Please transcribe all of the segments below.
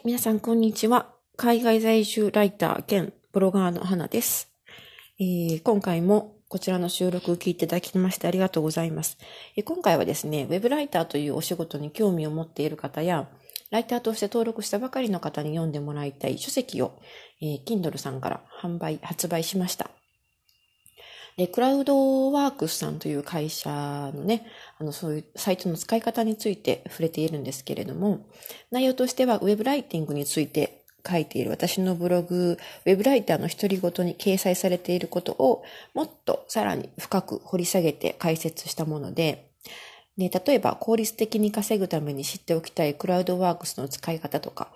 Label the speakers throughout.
Speaker 1: はい、皆さんこんにちは。海外在住ライター兼ブロガーの花です。えー、今回もこちらの収録を聞いていただきましてありがとうございます、えー、今回はですね、ウェブライターというお仕事に興味を持っている方や、ライターとして登録したばかりの方に読んでもらいたい書籍を、えー、Kindle さんから販売、発売しました。で、クラウドワークスさんという会社のね、あの、そういうサイトの使い方について触れているんですけれども、内容としてはウェブライティングについて書いている私のブログ、ウェブライターの独り言に掲載されていることをもっとさらに深く掘り下げて解説したもので、で例えば効率的に稼ぐために知っておきたいクラウドワークスの使い方とか、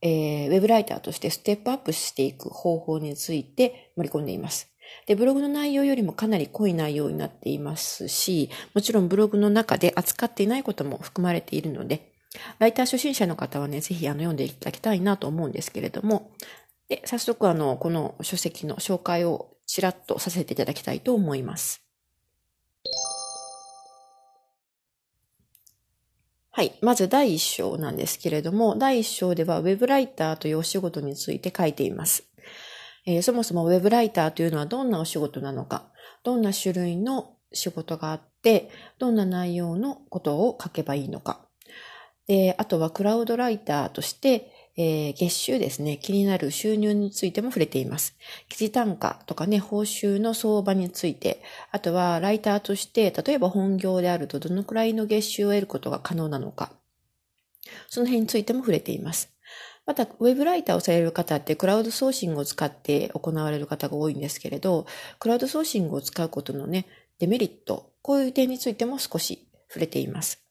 Speaker 1: えー、ウェブライターとしてステップアップしていく方法について盛り込んでいます。で、ブログの内容よりもかなり濃い内容になっていますし、もちろんブログの中で扱っていないことも含まれているので、ライター初心者の方はね、ぜひあの読んでいただきたいなと思うんですけれども、で、早速あの、この書籍の紹介をちらっとさせていただきたいと思います。はい。まず第一章なんですけれども、第一章では Web ライターというお仕事について書いています。えー、そもそも Web ライターというのはどんなお仕事なのか、どんな種類の仕事があって、どんな内容のことを書けばいいのか。で、あとはクラウドライターとして、えー、月収ですね、気になる収入についても触れています。記事単価とかね、報酬の相場について、あとはライターとして、例えば本業であるとどのくらいの月収を得ることが可能なのか、その辺についても触れています。また、ウェブライターをされる方ってクラウドソーシングを使って行われる方が多いんですけれど、クラウドソーシングを使うことのね、デメリット、こういう点についても少し触れています。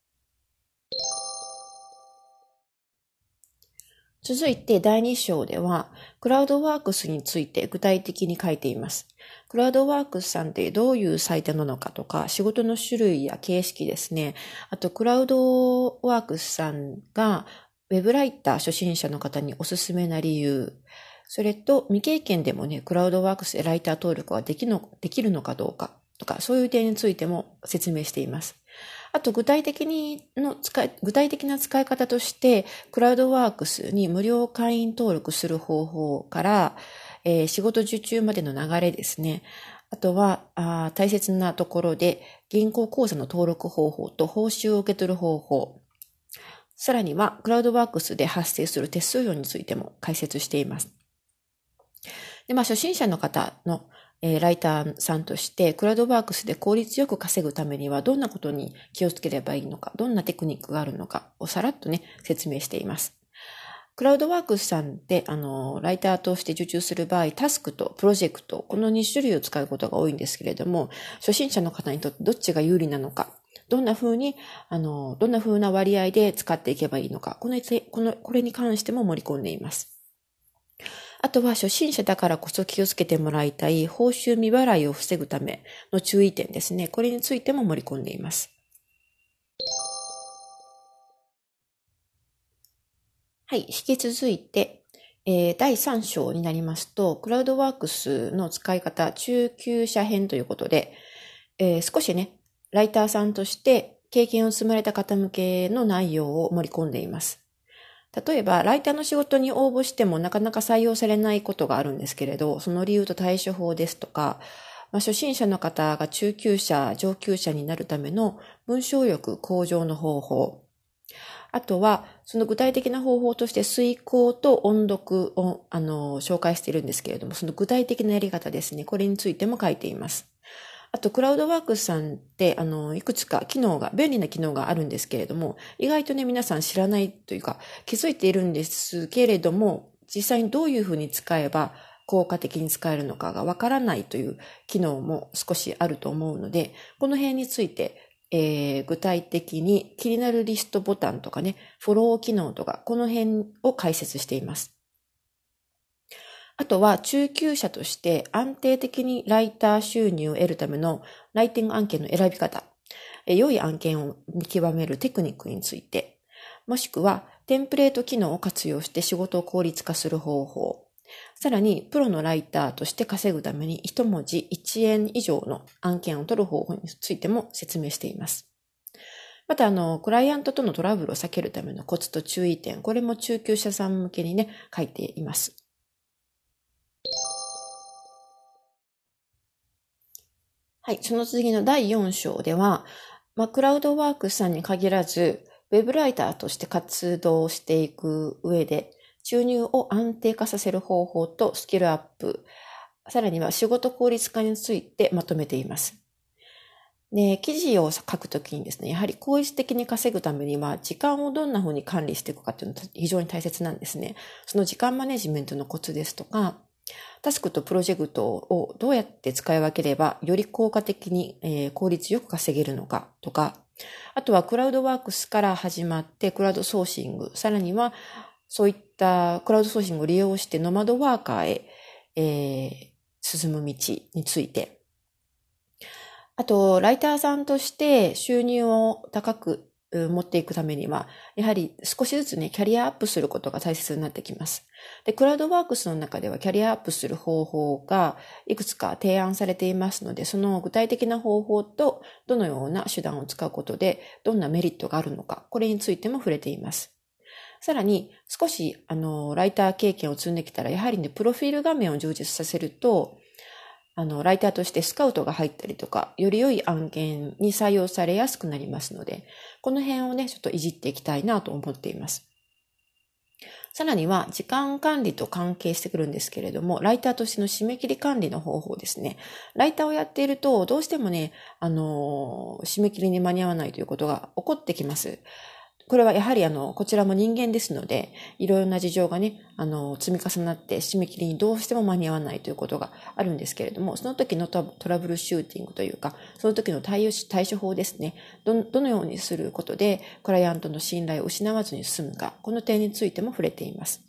Speaker 1: 続いて第2章では、クラウドワークスについて具体的に書いています。クラウドワークスさんってどういうサイトなのかとか、仕事の種類や形式ですね。あと、クラウドワークスさんがウェブライター初心者の方におすすめな理由、それと未経験でもね、クラウドワークスでライター登録はできのできるのかどうかとか、そういう点についても説明しています。あと具体的にの使い、具体的な使い方として、クラウドワークスに無料会員登録する方法から、えー、仕事受注までの流れですね。あとはあ大切なところで、銀行口座の登録方法と報酬を受け取る方法、さらには、クラウドワークスで発生する手数料についても解説しています。で、まあ、初心者の方の、えー、ライターさんとして、クラウドワークスで効率よく稼ぐためには、どんなことに気をつければいいのか、どんなテクニックがあるのかをさらっとね、説明しています。クラウドワークスさんで、あの、ライターとして受注する場合、タスクとプロジェクト、この2種類を使うことが多いんですけれども、初心者の方にとってどっちが有利なのか、どんな風に、あの、どんな風な割合で使っていけばいいのか、この、この、これに関しても盛り込んでいます。あとは初心者だからこそ気をつけてもらいたい報酬未払いを防ぐための注意点ですね。これについても盛り込んでいます。はい、引き続いて、えー、第3章になりますと、クラウドワークスの使い方中級者編ということで、えー、少しね、ライターさんとして経験を積まれた方向けの内容を盛り込んでいます。例えば、ライターの仕事に応募してもなかなか採用されないことがあるんですけれど、その理由と対処法ですとか、まあ、初心者の方が中級者、上級者になるための文章力向上の方法。あとは、その具体的な方法として遂行と音読を、あの、紹介しているんですけれども、その具体的なやり方ですね。これについても書いています。あと、クラウドワークスさんって、あの、いくつか機能が、便利な機能があるんですけれども、意外とね、皆さん知らないというか、気づいているんですけれども、実際にどういうふうに使えば効果的に使えるのかがわからないという機能も少しあると思うので、この辺について、えー、具体的に気になるリストボタンとかね、フォロー機能とか、この辺を解説しています。あとは中級者として安定的にライター収入を得るためのライティング案件の選び方、良い案件を見極めるテクニックについて、もしくはテンプレート機能を活用して仕事を効率化する方法、さらにプロのライターとして稼ぐために一文字1円以上の案件を取る方法についても説明しています。また、あの、クライアントとのトラブルを避けるためのコツと注意点、これも中級者さん向けにね、書いています。はい、その次の第4章では、まあ、クラウドワークスさんに限らず、ウェブライターとして活動していく上で、収入を安定化させる方法とスキルアップ、さらには仕事効率化についてまとめています。で、記事を書くときにですね、やはり効率的に稼ぐためには、時間をどんな風に管理していくかっていうのが非常に大切なんですね。その時間マネジメントのコツですとか、タスクとプロジェクトをどうやって使い分ければ、より効果的に、えー、効率よく稼げるのかとか、あとはクラウドワークスから始まってクラウドソーシング、さらにはそういったクラウドソーシングを利用してノマドワーカーへ、えー、進む道について、あと、ライターさんとして収入を高く持っていくためには、やはり少しずつね、キャリアアップすることが大切になってきます。で、クラウドワークスの中ではキャリアアップする方法がいくつか提案されていますので、その具体的な方法とどのような手段を使うことでどんなメリットがあるのか、これについても触れています。さらに、少し、あの、ライター経験を積んできたら、やはりね、プロフィール画面を充実させると、あの、ライターとしてスカウトが入ったりとか、より良い案件に採用されやすくなりますので、この辺をね、ちょっといじっていきたいなと思っています。さらには、時間管理と関係してくるんですけれども、ライターとしての締め切り管理の方法ですね。ライターをやっていると、どうしてもね、あの、締め切りに間に合わないということが起こってきます。これはやはりあの、こちらも人間ですので、いろいろな事情がね、あの、積み重なって締め切りにどうしても間に合わないということがあるんですけれども、その時のトラブルシューティングというか、その時の対応対処法ですね。ど、どのようにすることで、クライアントの信頼を失わずに済むか、この点についても触れています。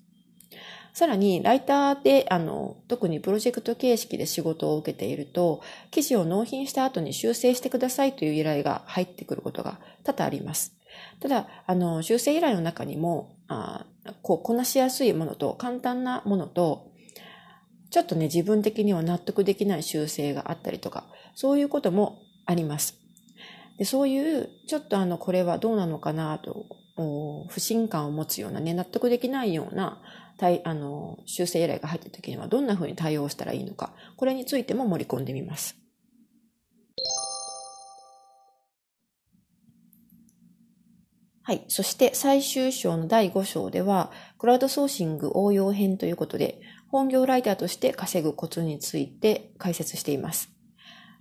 Speaker 1: さらに、ライターで、あの、特にプロジェクト形式で仕事を受けていると、記事を納品した後に修正してくださいという依頼が入ってくることが多々あります。ただ、あの、修正依頼の中にも、あこう、こなしやすいものと、簡単なものと、ちょっとね、自分的には納得できない修正があったりとか、そういうこともあります。でそういう、ちょっとあの、これはどうなのかなと、不信感を持つようなね、納得できないような、あの、修正依頼が入った時にはどんな風に対応したらいいのか、これについても盛り込んでみます。はい。そして最終章の第5章では、クラウドソーシング応用編ということで、本業ライターとして稼ぐコツについて解説しています。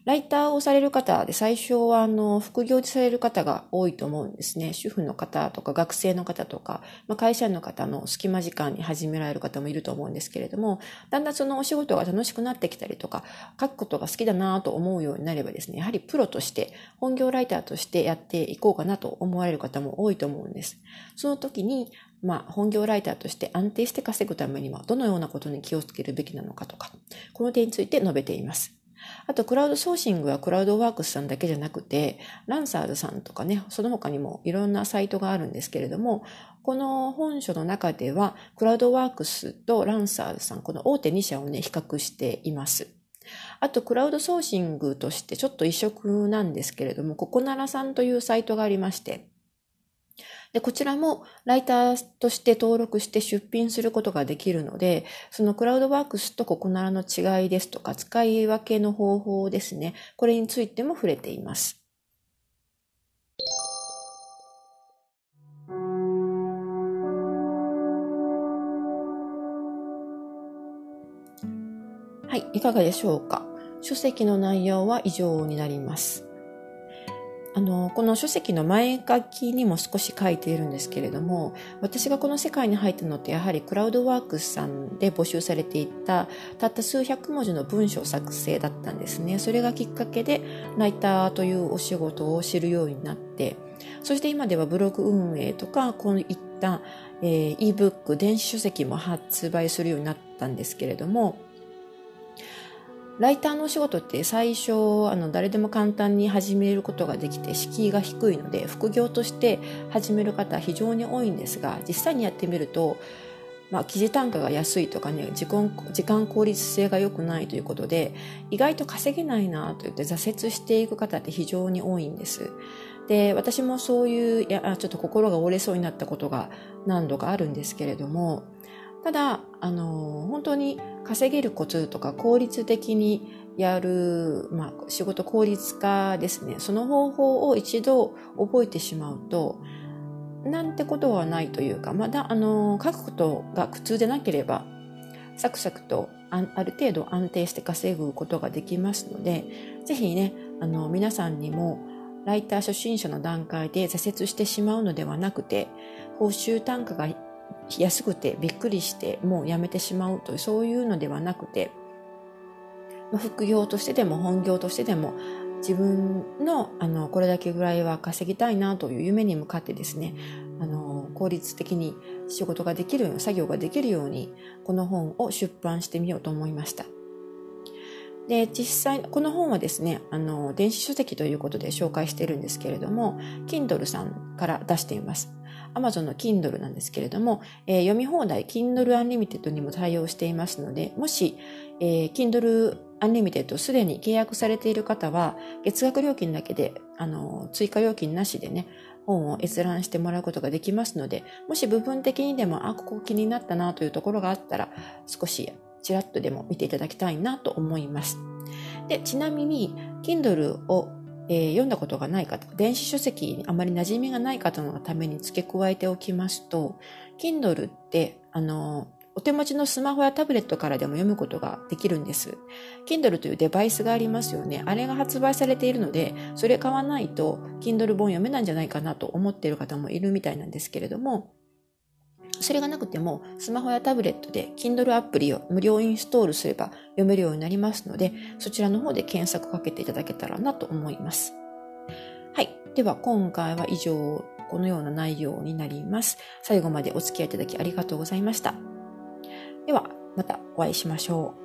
Speaker 1: ライターをされる方で最初はあの副業でされる方が多いと思うんですね。主婦の方とか学生の方とか、まあ、会社員の方の隙間時間に始められる方もいると思うんですけれども、だんだんそのお仕事が楽しくなってきたりとか、書くことが好きだなと思うようになればですね、やはりプロとして、本業ライターとしてやっていこうかなと思われる方も多いと思うんです。その時に、まあ、本業ライターとして安定して稼ぐためにはどのようなことに気をつけるべきなのかとか、この点について述べています。あと、クラウドソーシングはクラウドワークスさんだけじゃなくて、ランサーズさんとかね、その他にもいろんなサイトがあるんですけれども、この本書の中では、クラウドワークスとランサーズさん、この大手2社をね、比較しています。あと、クラウドソーシングとしてちょっと異色なんですけれども、ココナラさんというサイトがありまして、で、こちらもライターとして登録して出品することができるので、そのクラウドワークスとココナラの違いですとか、使い分けの方法ですね。これについても触れています。はい、いかがでしょうか？書籍の内容は以上になります。あの、この書籍の前書きにも少し書いているんですけれども、私がこの世界に入ったのってやはりクラウドワークスさんで募集されていたたった数百文字の文章作成だったんですね。それがきっかけでライターというお仕事を知るようになって、そして今ではブログ運営とか、こういった、えー、e-book、電子書籍も発売するようになったんですけれども、ライターのお仕事って最初あの誰でも簡単に始めることができて敷居が低いので副業として始める方非常に多いんですが実際にやってみると、まあ、記事単価が安いとかね時間時間効率性が良くないということで意外と稼げないなと言って挫折していく方って非常に多いんです。で、私もそういう、いや、ちょっと心が折れそうになったことが何度かあるんですけれども、ただ、あの、本当に稼げるコツとか効率的にやる、まあ、仕事効率化ですね。その方法を一度覚えてしまうと、なんてことはないというか、まだ、あの、書くことが苦痛でなければ、サクサクとある程度安定して稼ぐことができますので、ぜひね、あの、皆さんにも、ライター初心者の段階で挫折してしまうのではなくて、報酬単価が安くてびっくりしてもうやめてしまうという、そういうのではなくて、副業としてでも本業としてでも自分のあのこれだけぐらいは稼ぎたいなという夢に向かってですねあの効率的に仕事ができるように作業ができるようにこの本を出版してみようと思いました。で実際この本はですねあの電子書籍ということで紹介してるんですけれども Kindle さんから出しています。Amazon の Kindle なんですけれども、えー、読み放題 Kindle Unlimited にも対応していますのでもし、えー、Kindle アンリミテッドすでに契約されている方は、月額料金だけで、あの、追加料金なしでね、本を閲覧してもらうことができますので、もし部分的にでも、あ、ここ気になったなというところがあったら、少しちらっとでも見ていただきたいなと思います。で、ちなみに、Kindle を、えー、読んだことがない方、電子書籍にあまり馴染みがない方のために付け加えておきますと、Kindle って、あの、お手持ちのスマホやタブレットからでも読むことができるんです。Kindle というデバイスがありますよね。あれが発売されているので、それ買わないと Kindle 本読めないんじゃないかなと思っている方もいるみたいなんですけれども、それがなくても、スマホやタブレットで Kindle アプリを無料インストールすれば読めるようになりますので、そちらの方で検索かけていただけたらなと思います。はい。では、今回は以上、このような内容になります。最後までお付き合いいただきありがとうございました。では、またお会いしましょう。